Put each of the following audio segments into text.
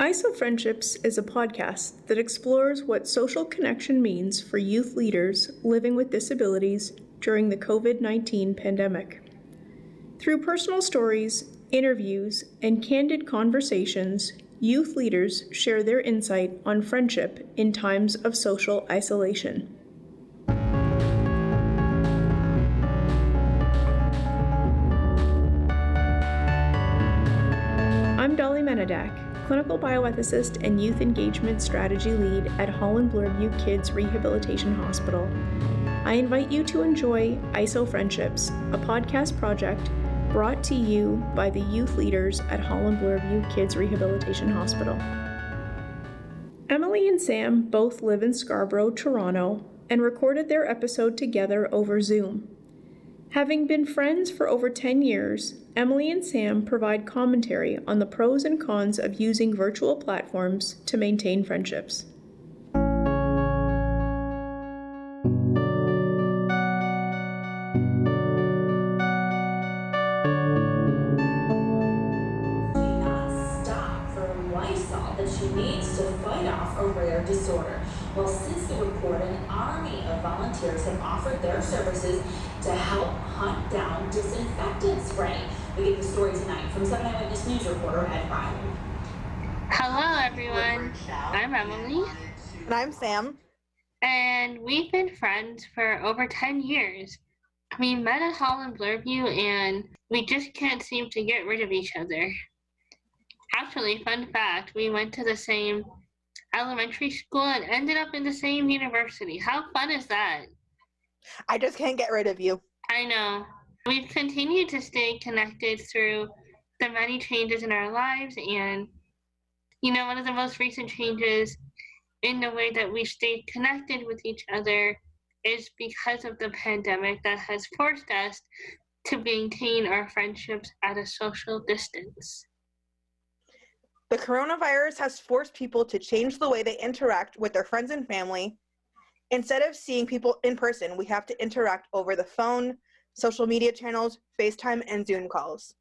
ISO Friendships is a podcast that explores what social connection means for youth leaders living with disabilities during the COVID 19 pandemic. Through personal stories, interviews, and candid conversations, youth leaders share their insight on friendship in times of social isolation. I'm Dolly Menna-Dack, clinical bioethicist and youth engagement strategy lead at Holland Bloorview Kids Rehabilitation Hospital. I invite you to enjoy ISO Friendships, a podcast project brought to you by the youth leaders at Holland Bloorview Kids Rehabilitation Hospital. Emily and Sam both live in Scarborough, Toronto, and recorded their episode together over Zoom. Having been friends for over 10 years, Emily and Sam provide commentary on the pros and cons of using virtual platforms to maintain friendships. Do not stop for Lysol that she needs to fight off a rare disorder. Well, since the report, an army of volunteers have offered their services to help hunt down disinfectant spray. We get the story tonight from 7 Eyewitness News reporter Ed Ryan. Hello, everyone. I'm Emily, And I'm Sam. and we've been friends for over 10 years. We met at Holland Bloorview, and we just can't seem to get rid of each other. Actually, fun fact we went to the same elementary school and ended up in the same university. How fun is that? I just can't get rid of you. I know. We've continued to stay connected through the many changes in our lives, and you know, one of the most recent changes in the way that we stay connected with each other is because of the pandemic that has forced us to maintain our friendships at a social distance. The coronavirus has forced people to change the way they interact with their friends and family. Instead of seeing people in person, we have to interact over the phone, social media channels, FaceTime, and Zoom calls.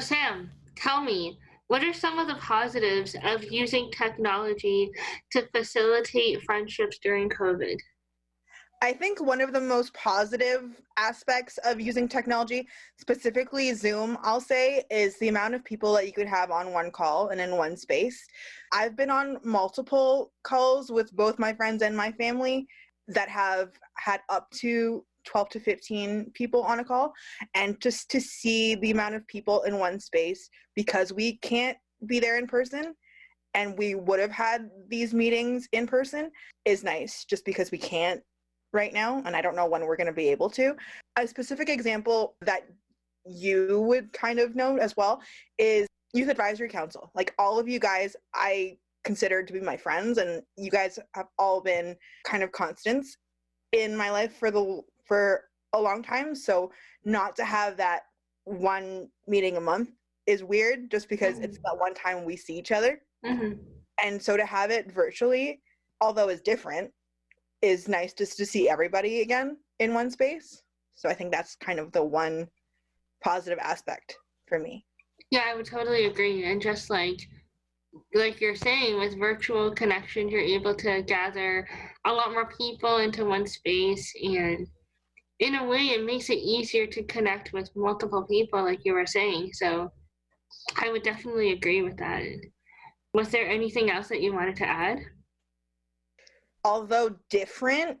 So, Sam, tell me, what are some of the positives of using technology to facilitate friendships during COVID? I think one of the most positive aspects of using technology, specifically Zoom, I'll say, is the amount of people that you could have on one call and in one space. I've been on multiple calls with both my friends and my family that have had up to 12 to 15 people on a call. And just to see the amount of people in one space because we can't be there in person and we would have had these meetings in person is nice just because we can't right now and I don't know when we're going to be able to. A specific example that you would kind of know as well is Youth Advisory Council. Like all of you guys, I consider to be my friends, and you guys have all been kind of constants in my life for the for a long time. So not to have that one meeting a month is weird, just because it's that one time we see each other. hmm And so to have it virtually, although it's different, is nice just to see everybody again in one space. So I think that's kind of the one positive aspect for me. Yeah, I would totally agree. And just like like you're saying, with virtual connections, you're able to gather a lot more people into one space, and in a way, it makes it easier to connect with multiple people, like you were saying. So, I would definitely agree with that. Was there anything else that you wanted to add? Although different,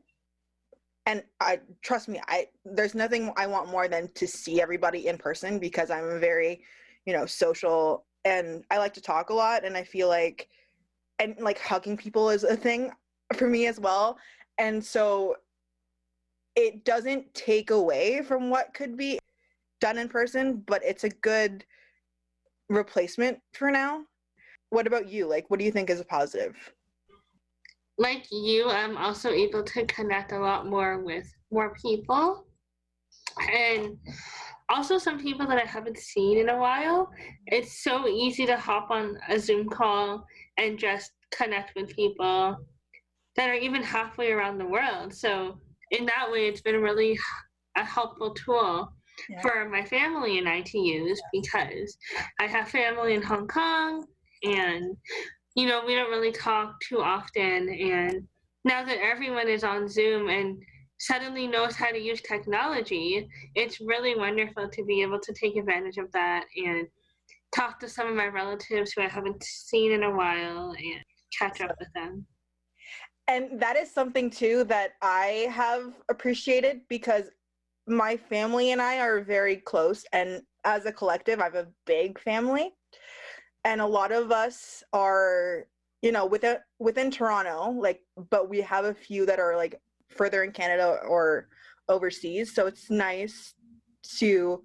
and I trust me, I there's nothing I want more than to see everybody in person because I'm very, you know, social and I like to talk a lot and I feel like and like hugging people is a thing for me as well. And so it doesn't take away from what could be done in person, but it's a good replacement for now. What about you? Like, what do you think is a positive? Like you, I'm also able to connect a lot more with more people. And also some people that I haven't seen in a while. It's so easy to hop on a Zoom call and just connect with people that are even halfway around the world. So in that way, it's been really a helpful tool yeah. for my family and I to use because I have family in Hong Kong and you know we don't really talk too often and now that everyone is on Zoom and suddenly knows how to use technology, it's really wonderful to be able to take advantage of that and talk to some of my relatives who I haven't seen in a while and catch up with them. And that is something too that I have appreciated because my family and I are very close and as a collective I have a big family and a lot of us are you know within within Toronto like but we have a few that are like further in Canada or overseas. So it's nice to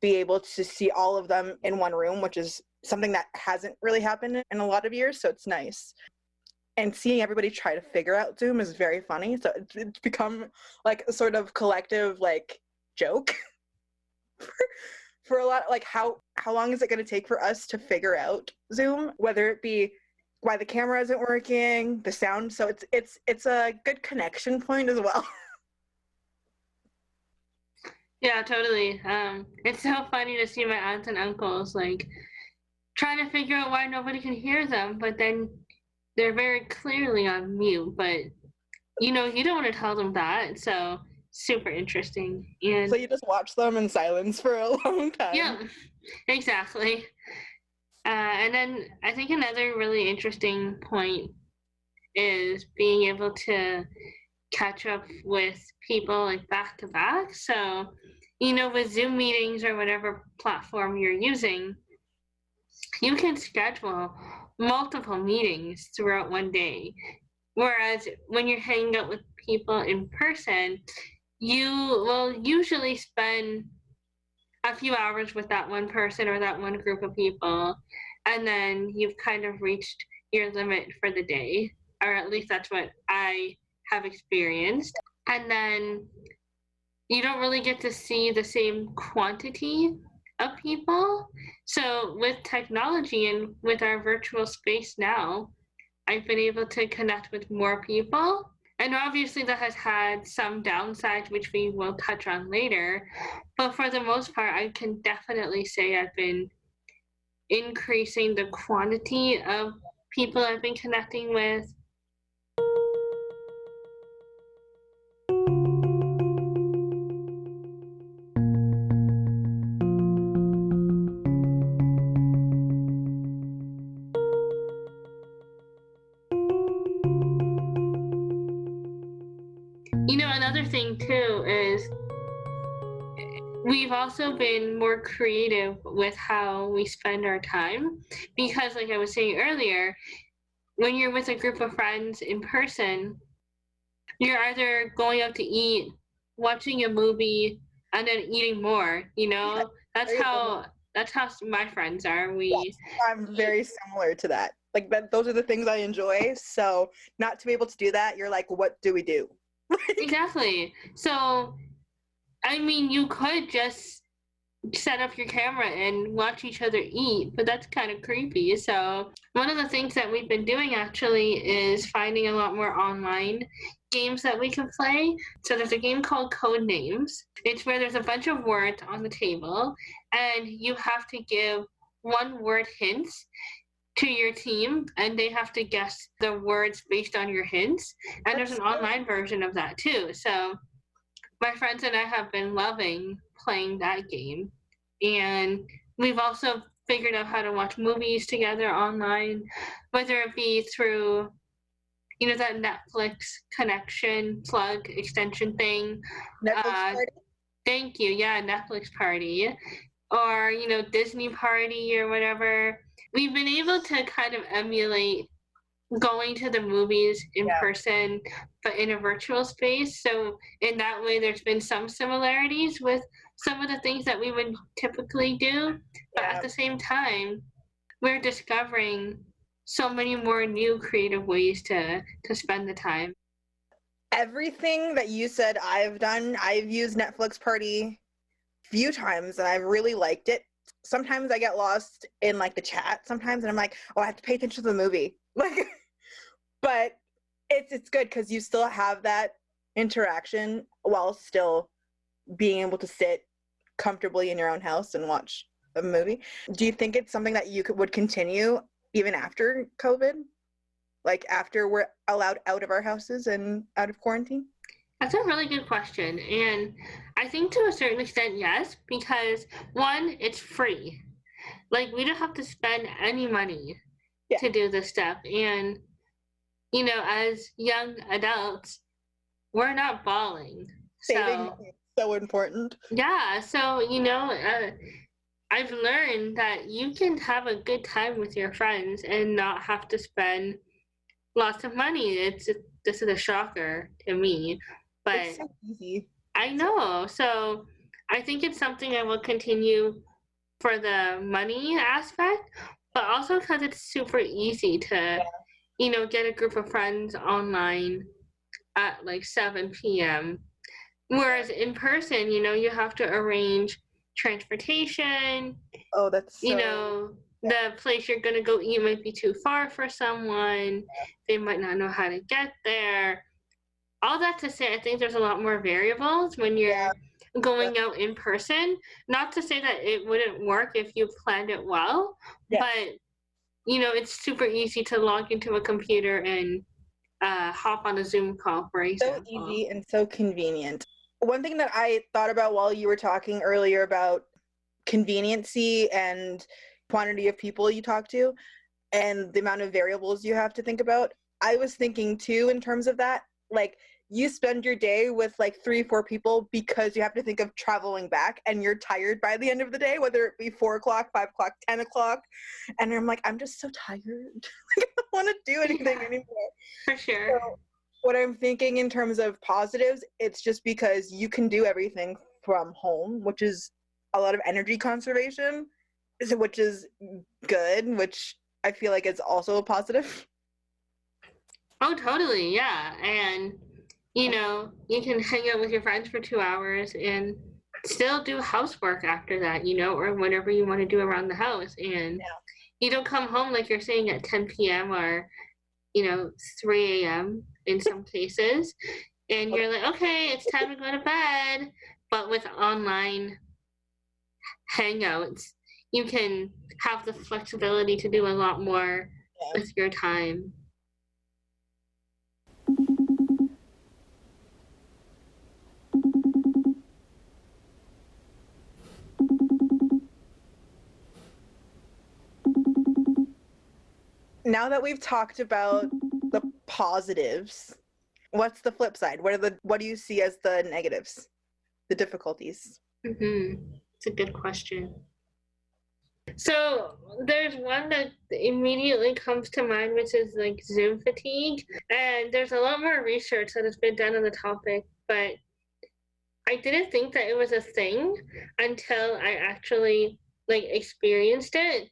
be able to see all of them in one room, which is something that hasn't really happened in a lot of years. So it's nice. And seeing everybody try to figure out Zoom is very funny. So it's become like a sort of collective like joke for, for a lot. Like how how long is it going to take for us to figure out Zoom? Whether it be why the camera isn't working, the sound. So it's it's it's a good connection point as well. Yeah, totally. Um, it's so funny to see my aunts and uncles like trying to figure out why nobody can hear them, but then they're very clearly on mute. But you know, you don't want to tell them that, so super interesting. And so you just watch them in silence for a long time. Yeah, exactly. Uh, and then I think another really interesting point is being able to catch up with people like back to back. So, you know, with Zoom meetings or whatever platform you're using, you can schedule multiple meetings throughout one day. Whereas when you're hanging out with people in person, you will usually spend a few hours with that one person or that one group of people and then you've kind of reached your limit for the day or at least that's what i have experienced and then you don't really get to see the same quantity of people. So with technology and with our virtual space now i've been able to connect with more people. And obviously, that has had some downsides, which we will touch on later. But for the most part, I can definitely say I've been increasing the quantity of people I've been connecting with creative with how we spend our time because, like I was saying earlier, when you're with a group of friends in person, you're either going out to eat, watching a movie, and then eating more. You know, yeah, that's how that's how my friends are. We yes, I'm very similar to that. Like that, those are the things I enjoy. So not to be able to do that, you're like, what do we do? exactly. So I mean, you could just set up your camera and watch each other eat, but that's kind of creepy. So, one of the things that we've been doing actually is finding a lot more online games that we can play. So, there's a game called Code Names. It's where there's a bunch of words on the table, and you have to give one word hints to your team and they have to guess the words based on your hints and there's an online version of that too so my friends and I have been loving playing that game. And we've also figured out how to watch movies together online, whether it be through, you know, that Netflix connection plug extension thing. Netflix uh, party? Thank you. Yeah, Netflix party. Or, you know, Disney party or whatever. We've been able to kind of emulate going to the movies in Yeah. person but in a virtual space so in that way there's been some similarities with some of the things that we would typically do but Yeah. at the same time we're discovering so many more new creative ways to to spend the time everything that you said I've done, I've used Netflix Party a few times and I've really liked it. Sometimes I get lost in like the chat sometimes and I'm like, oh, I have to pay attention to the movie. Like but it's it's good cuz you still have that interaction while still being able to sit comfortably in your own house and watch a movie. Do you think it's something that you could, would continue even after COVID? Like after we're allowed out of our houses and out of quarantine? That's a really good question. And I think to a certain extent, yes, because one, it's free. Like, we don't have to spend any money Yeah. to do this stuff. And, you know, as young adults, we're not balling. Saving So, is so important. yeah. So, you know, uh, I've learned that you can have a good time with your friends and not have to spend lots of money. It's this is a shocker to me, but so easy. I know. So I think it's something I will continue for the money aspect, but also because it's super easy to, you know, get a group of friends online at like 7 p.m. Whereas in person, you know, you have to arrange transportation, Oh, that's so, you know, the place you're going to go eat might be too far for someone. They might not know how to get there. All that to say, I think there's a lot more variables when you're Yeah. going out in person. Not to say that it wouldn't work if you planned it well, Yeah. but you know, it's super easy to log into a computer and uh, hop on a Zoom call, for so easy and so convenient. One thing that I thought about while you were talking earlier about conveniency and quantity of people you talk to and the amount of variables you have to think about, I was thinking too in terms of that, like you spend your day with like three, four people because you have to think of traveling back and you're tired by the end of the day, whether it be four o'clock, five o'clock, 10 o'clock. And I'm like, I'm just so tired. like, I don't want to do anything Yeah. anymore. For sure. So, what I'm thinking in terms of positives, it's just because you can do everything from home, which is a lot of energy conservation, which is good, which I feel like is also a positive. Oh, totally. Yeah. And, you know, you can hang out with your friends for two hours and still do housework after that, you know, or whatever you want to do around the house. And Yeah. you don't come home, like you're saying, at 10 p.m. or, you know, 3 a.m. in some cases. And you're like, okay, it's time to go to bed. But with online hangouts, you can have the flexibility to do a lot more Yeah. with your time. Now that we've talked about the positives, what's the flip side? What are the what do you see as the negatives, the difficulties? hmm It's a good question. So there's one that immediately comes to mind, which is like Zoom fatigue, and there's a lot more research that has been done on the topic, but I didn't think that it was a thing until I actually like experienced it.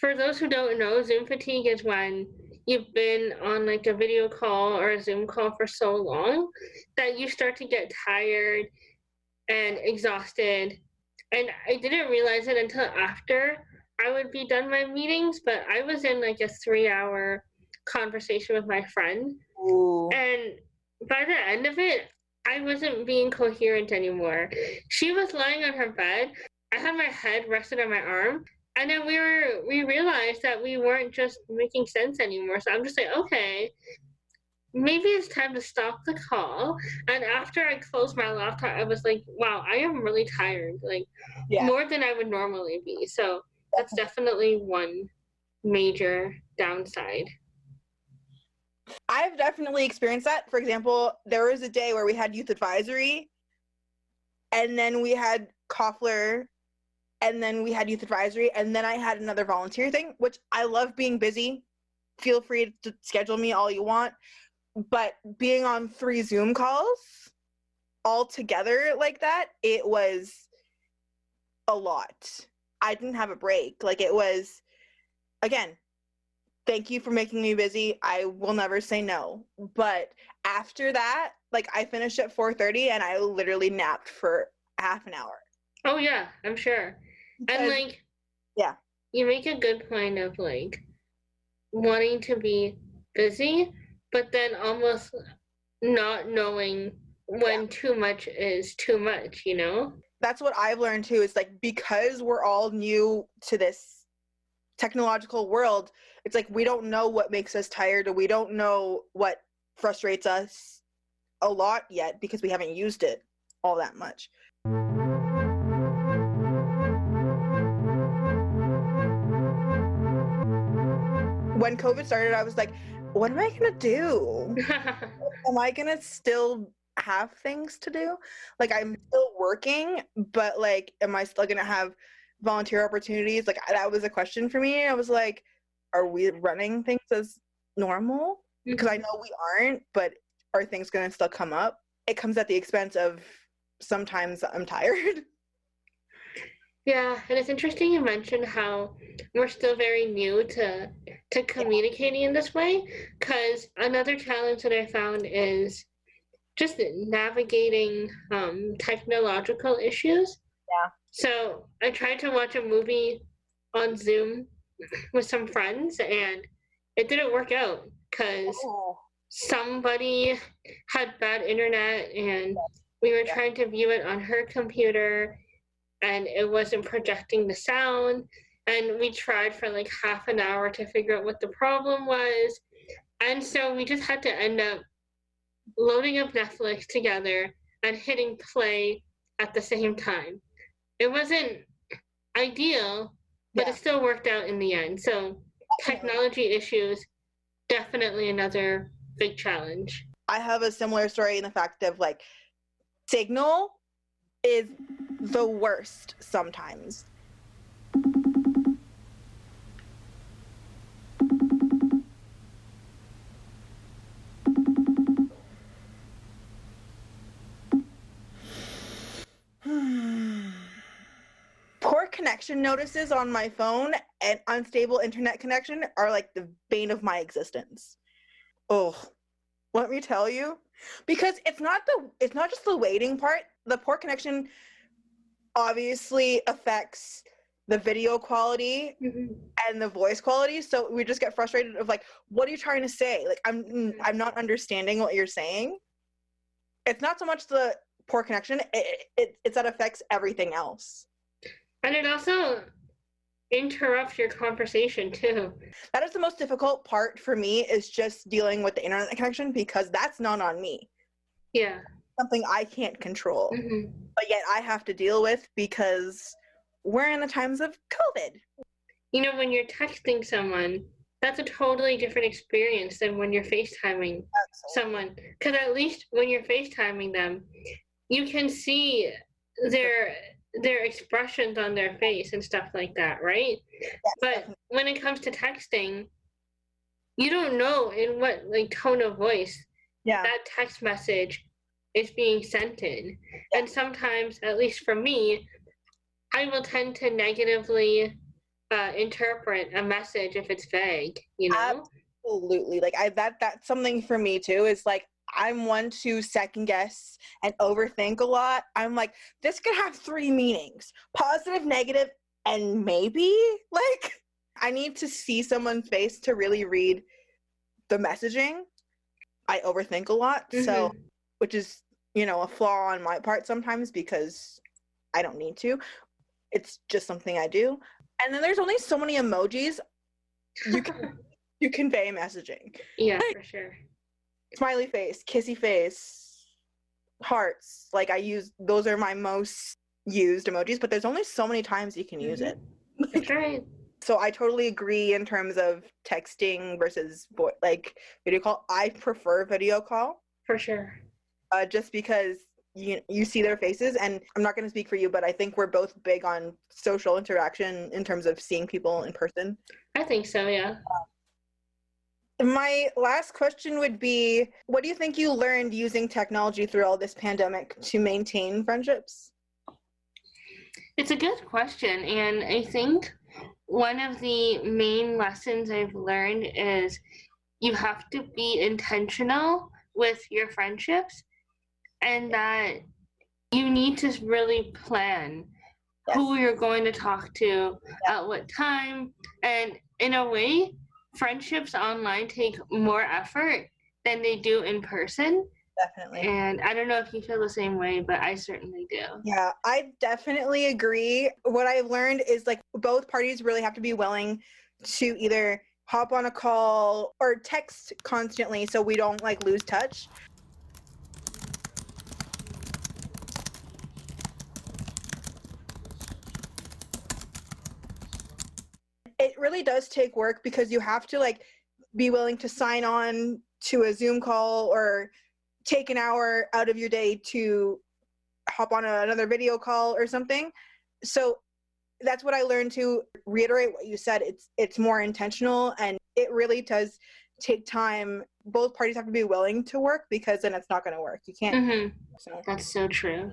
For those who don't know, Zoom fatigue is when you've been on like a video call or a Zoom call for so long that you start to get tired and exhausted. And I didn't realize it until after I would be done my meetings, but I was in like a three hour conversation with my friend. Ooh. And by the end of it, I wasn't being coherent anymore. She was lying on her bed. I had my head rested on my arm. And then we were we realized that we weren't just making sense anymore. So I'm just like, okay, maybe it's time to stop the call. And after I closed my laptop, I was like, wow, I am really tired. Like Yeah. more than I would normally be. So that's definitely one major downside. I've definitely experienced that. For example, there was a day where we had youth advisory, and then we had Koffler, and then we had youth advisory, and then I had another volunteer thing, which I love being busy feel free to schedule me all you want. But being on three Zoom calls all together like that, it was a lot. I didn't have a break. Like it was, again, thank you for making me busy. I will never say no. But after that, like I finished at 4:30 and I literally napped for half an hour. Oh yeah, I'm sure. And like yeah. You make a good point of like wanting to be busy, but then almost not knowing when too much is too much, you know? that's what I've learned too. Is like because we're all new to this technological world, it's like we don't know what makes us tired or we don't know what frustrates us a lot yet because we haven't used it all that much. When COVID started, I was like, what am I gonna do? am I gonna still have things to do? Like I'm still working, but like, am I still gonna have volunteer opportunities? Like that was a question for me. I was like, are we running things as normal? Because I mm-hmm. know we aren't, but are things gonna still come up? It comes at the expense of sometimes I'm tired. Yeah, and it's interesting you mentioned how we're still very new to to communicating in this way. Because another challenge that I found is just navigating um, technological issues. Yeah. So I tried to watch a movie on Zoom with some friends, and it didn't work out because somebody had bad internet and we were Yeah. trying to view it on her computer and it wasn't projecting the sound. And we tried for like half an hour to figure out what the problem was. And so we just had to end up loading up netflix together and hitting play at the same time. It wasn't ideal but Yeah. it still worked out in the end. So technology issues definitely another big challenge. I have a similar story in the fact of like signal is the worst sometimes. Poor connection notices on my phone and unstable internet connection are like the bane of my existence. Oh, let me tell you because it's not the it's not just the waiting part. The poor connection obviously affects the video quality and the voice quality. So we just get frustrated of like what are you trying to say? Like i'm mm, i'm not understanding what you're saying. It's not so much the poor connection. It, it it's that affects everything else. And it also interrupts your conversation too. that is the most difficult part for me is just dealing with the internet connection because that's not on me Yeah. something i can't control hmm but yet I have to deal with because we're in the times of COVID. You know, when you're texting someone, that's a totally different experience than when you're FaceTiming someone. Because at least when you're FaceTiming them, you can see their their expressions on their face and stuff like that, right? But when it comes to texting, you don't know in what like tone of voice yeah, that text message is being sent in. And sometimes, at least for me, I will tend to negatively uh, interpret a message if it's vague, you know? absolutely. Like I that that's something for me too. Is like I'm one to second guess and overthink a lot. I'm like this could have three meanings: positive, negative, and maybe. Like I need to see someone's face to really read the messaging. I overthink a lot, so Mhm. which is you know a flaw on my part sometimes because I don't need to. It's just something I do. And then there's only so many emojis you can you convey messaging. yeah, for sure. Smiley face, kissy face, hearts. Like I use those are my most used emojis, but there's only so many times you can use it. That's right. So I totally agree in terms of texting versus vo- like video call. I prefer video call For sure. uh, just because you you see their faces and I'm not going to speak for you but I think we're both big on social interaction in terms of seeing people in person. I think so, yeah. My last question would be What do you think you learned using technology through all this pandemic to maintain friendships? It's a good question. And I think one of the main lessons I've learned is you have to be intentional with your friendships and that you need to really plan yes. who you're going to talk to at what time and in a way friendships online take more effort than they do in person. Definitely. And i don't know if you feel the same way but i certainly do. Yeah i definitely agree. What i've learned is like both parties really have to be willing to either hop on a call or text constantly so we don't like lose touch it really does take work because you have to like be willing to sign on to a Zoom call or take an hour out of your day to hop on a, another video call or something. So that's what I learned to reiterate what you said. It's it's more intentional and it really does take time. Both parties have to be willing to work because then it's not going to work. You can't. Mm-hmm. So. That's so true.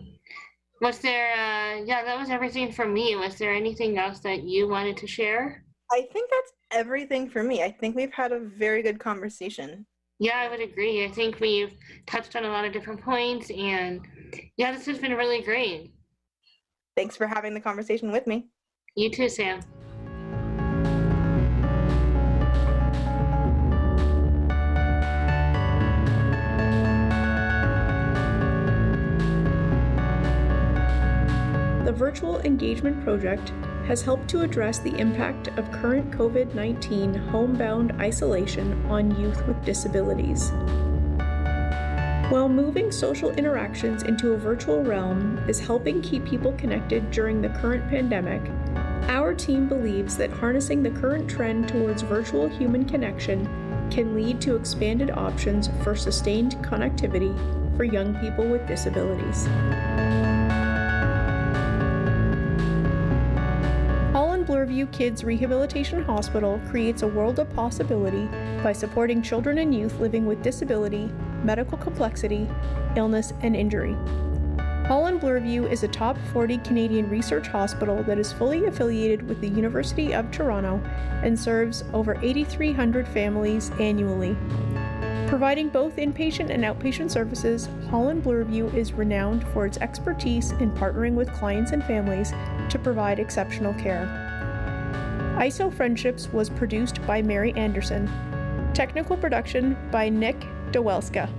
Was there? Uh, yeah, that was everything for me. Was there anything else that you wanted to share? I think that's everything for me. I think we've had a very good conversation. Yeah, I would agree. I think we've touched on a lot of different points, and yeah, this has been really great. Thanks for having the conversation with me. You too, Sam. The Virtual Engagement Project has helped to address the impact of current COVID 19 homebound isolation on youth with disabilities. While moving social interactions into a virtual realm is helping keep people connected during the current pandemic, our team believes that harnessing the current trend towards virtual human connection can lead to expanded options for sustained connectivity for young people with disabilities. Bloorview Kids Rehabilitation Hospital creates a world of possibility by supporting children and youth living with disability, medical complexity, illness, and injury. Holland Bloorview is a top 40 Canadian research hospital that is fully affiliated with the University of Toronto and serves over 8,300 families annually. Providing both inpatient and outpatient services, Holland Bloorview is renowned for its expertise in partnering with clients and families to provide exceptional care. ISO Friendships was produced by Mary Anderson. Technical production by Nick Dowelska.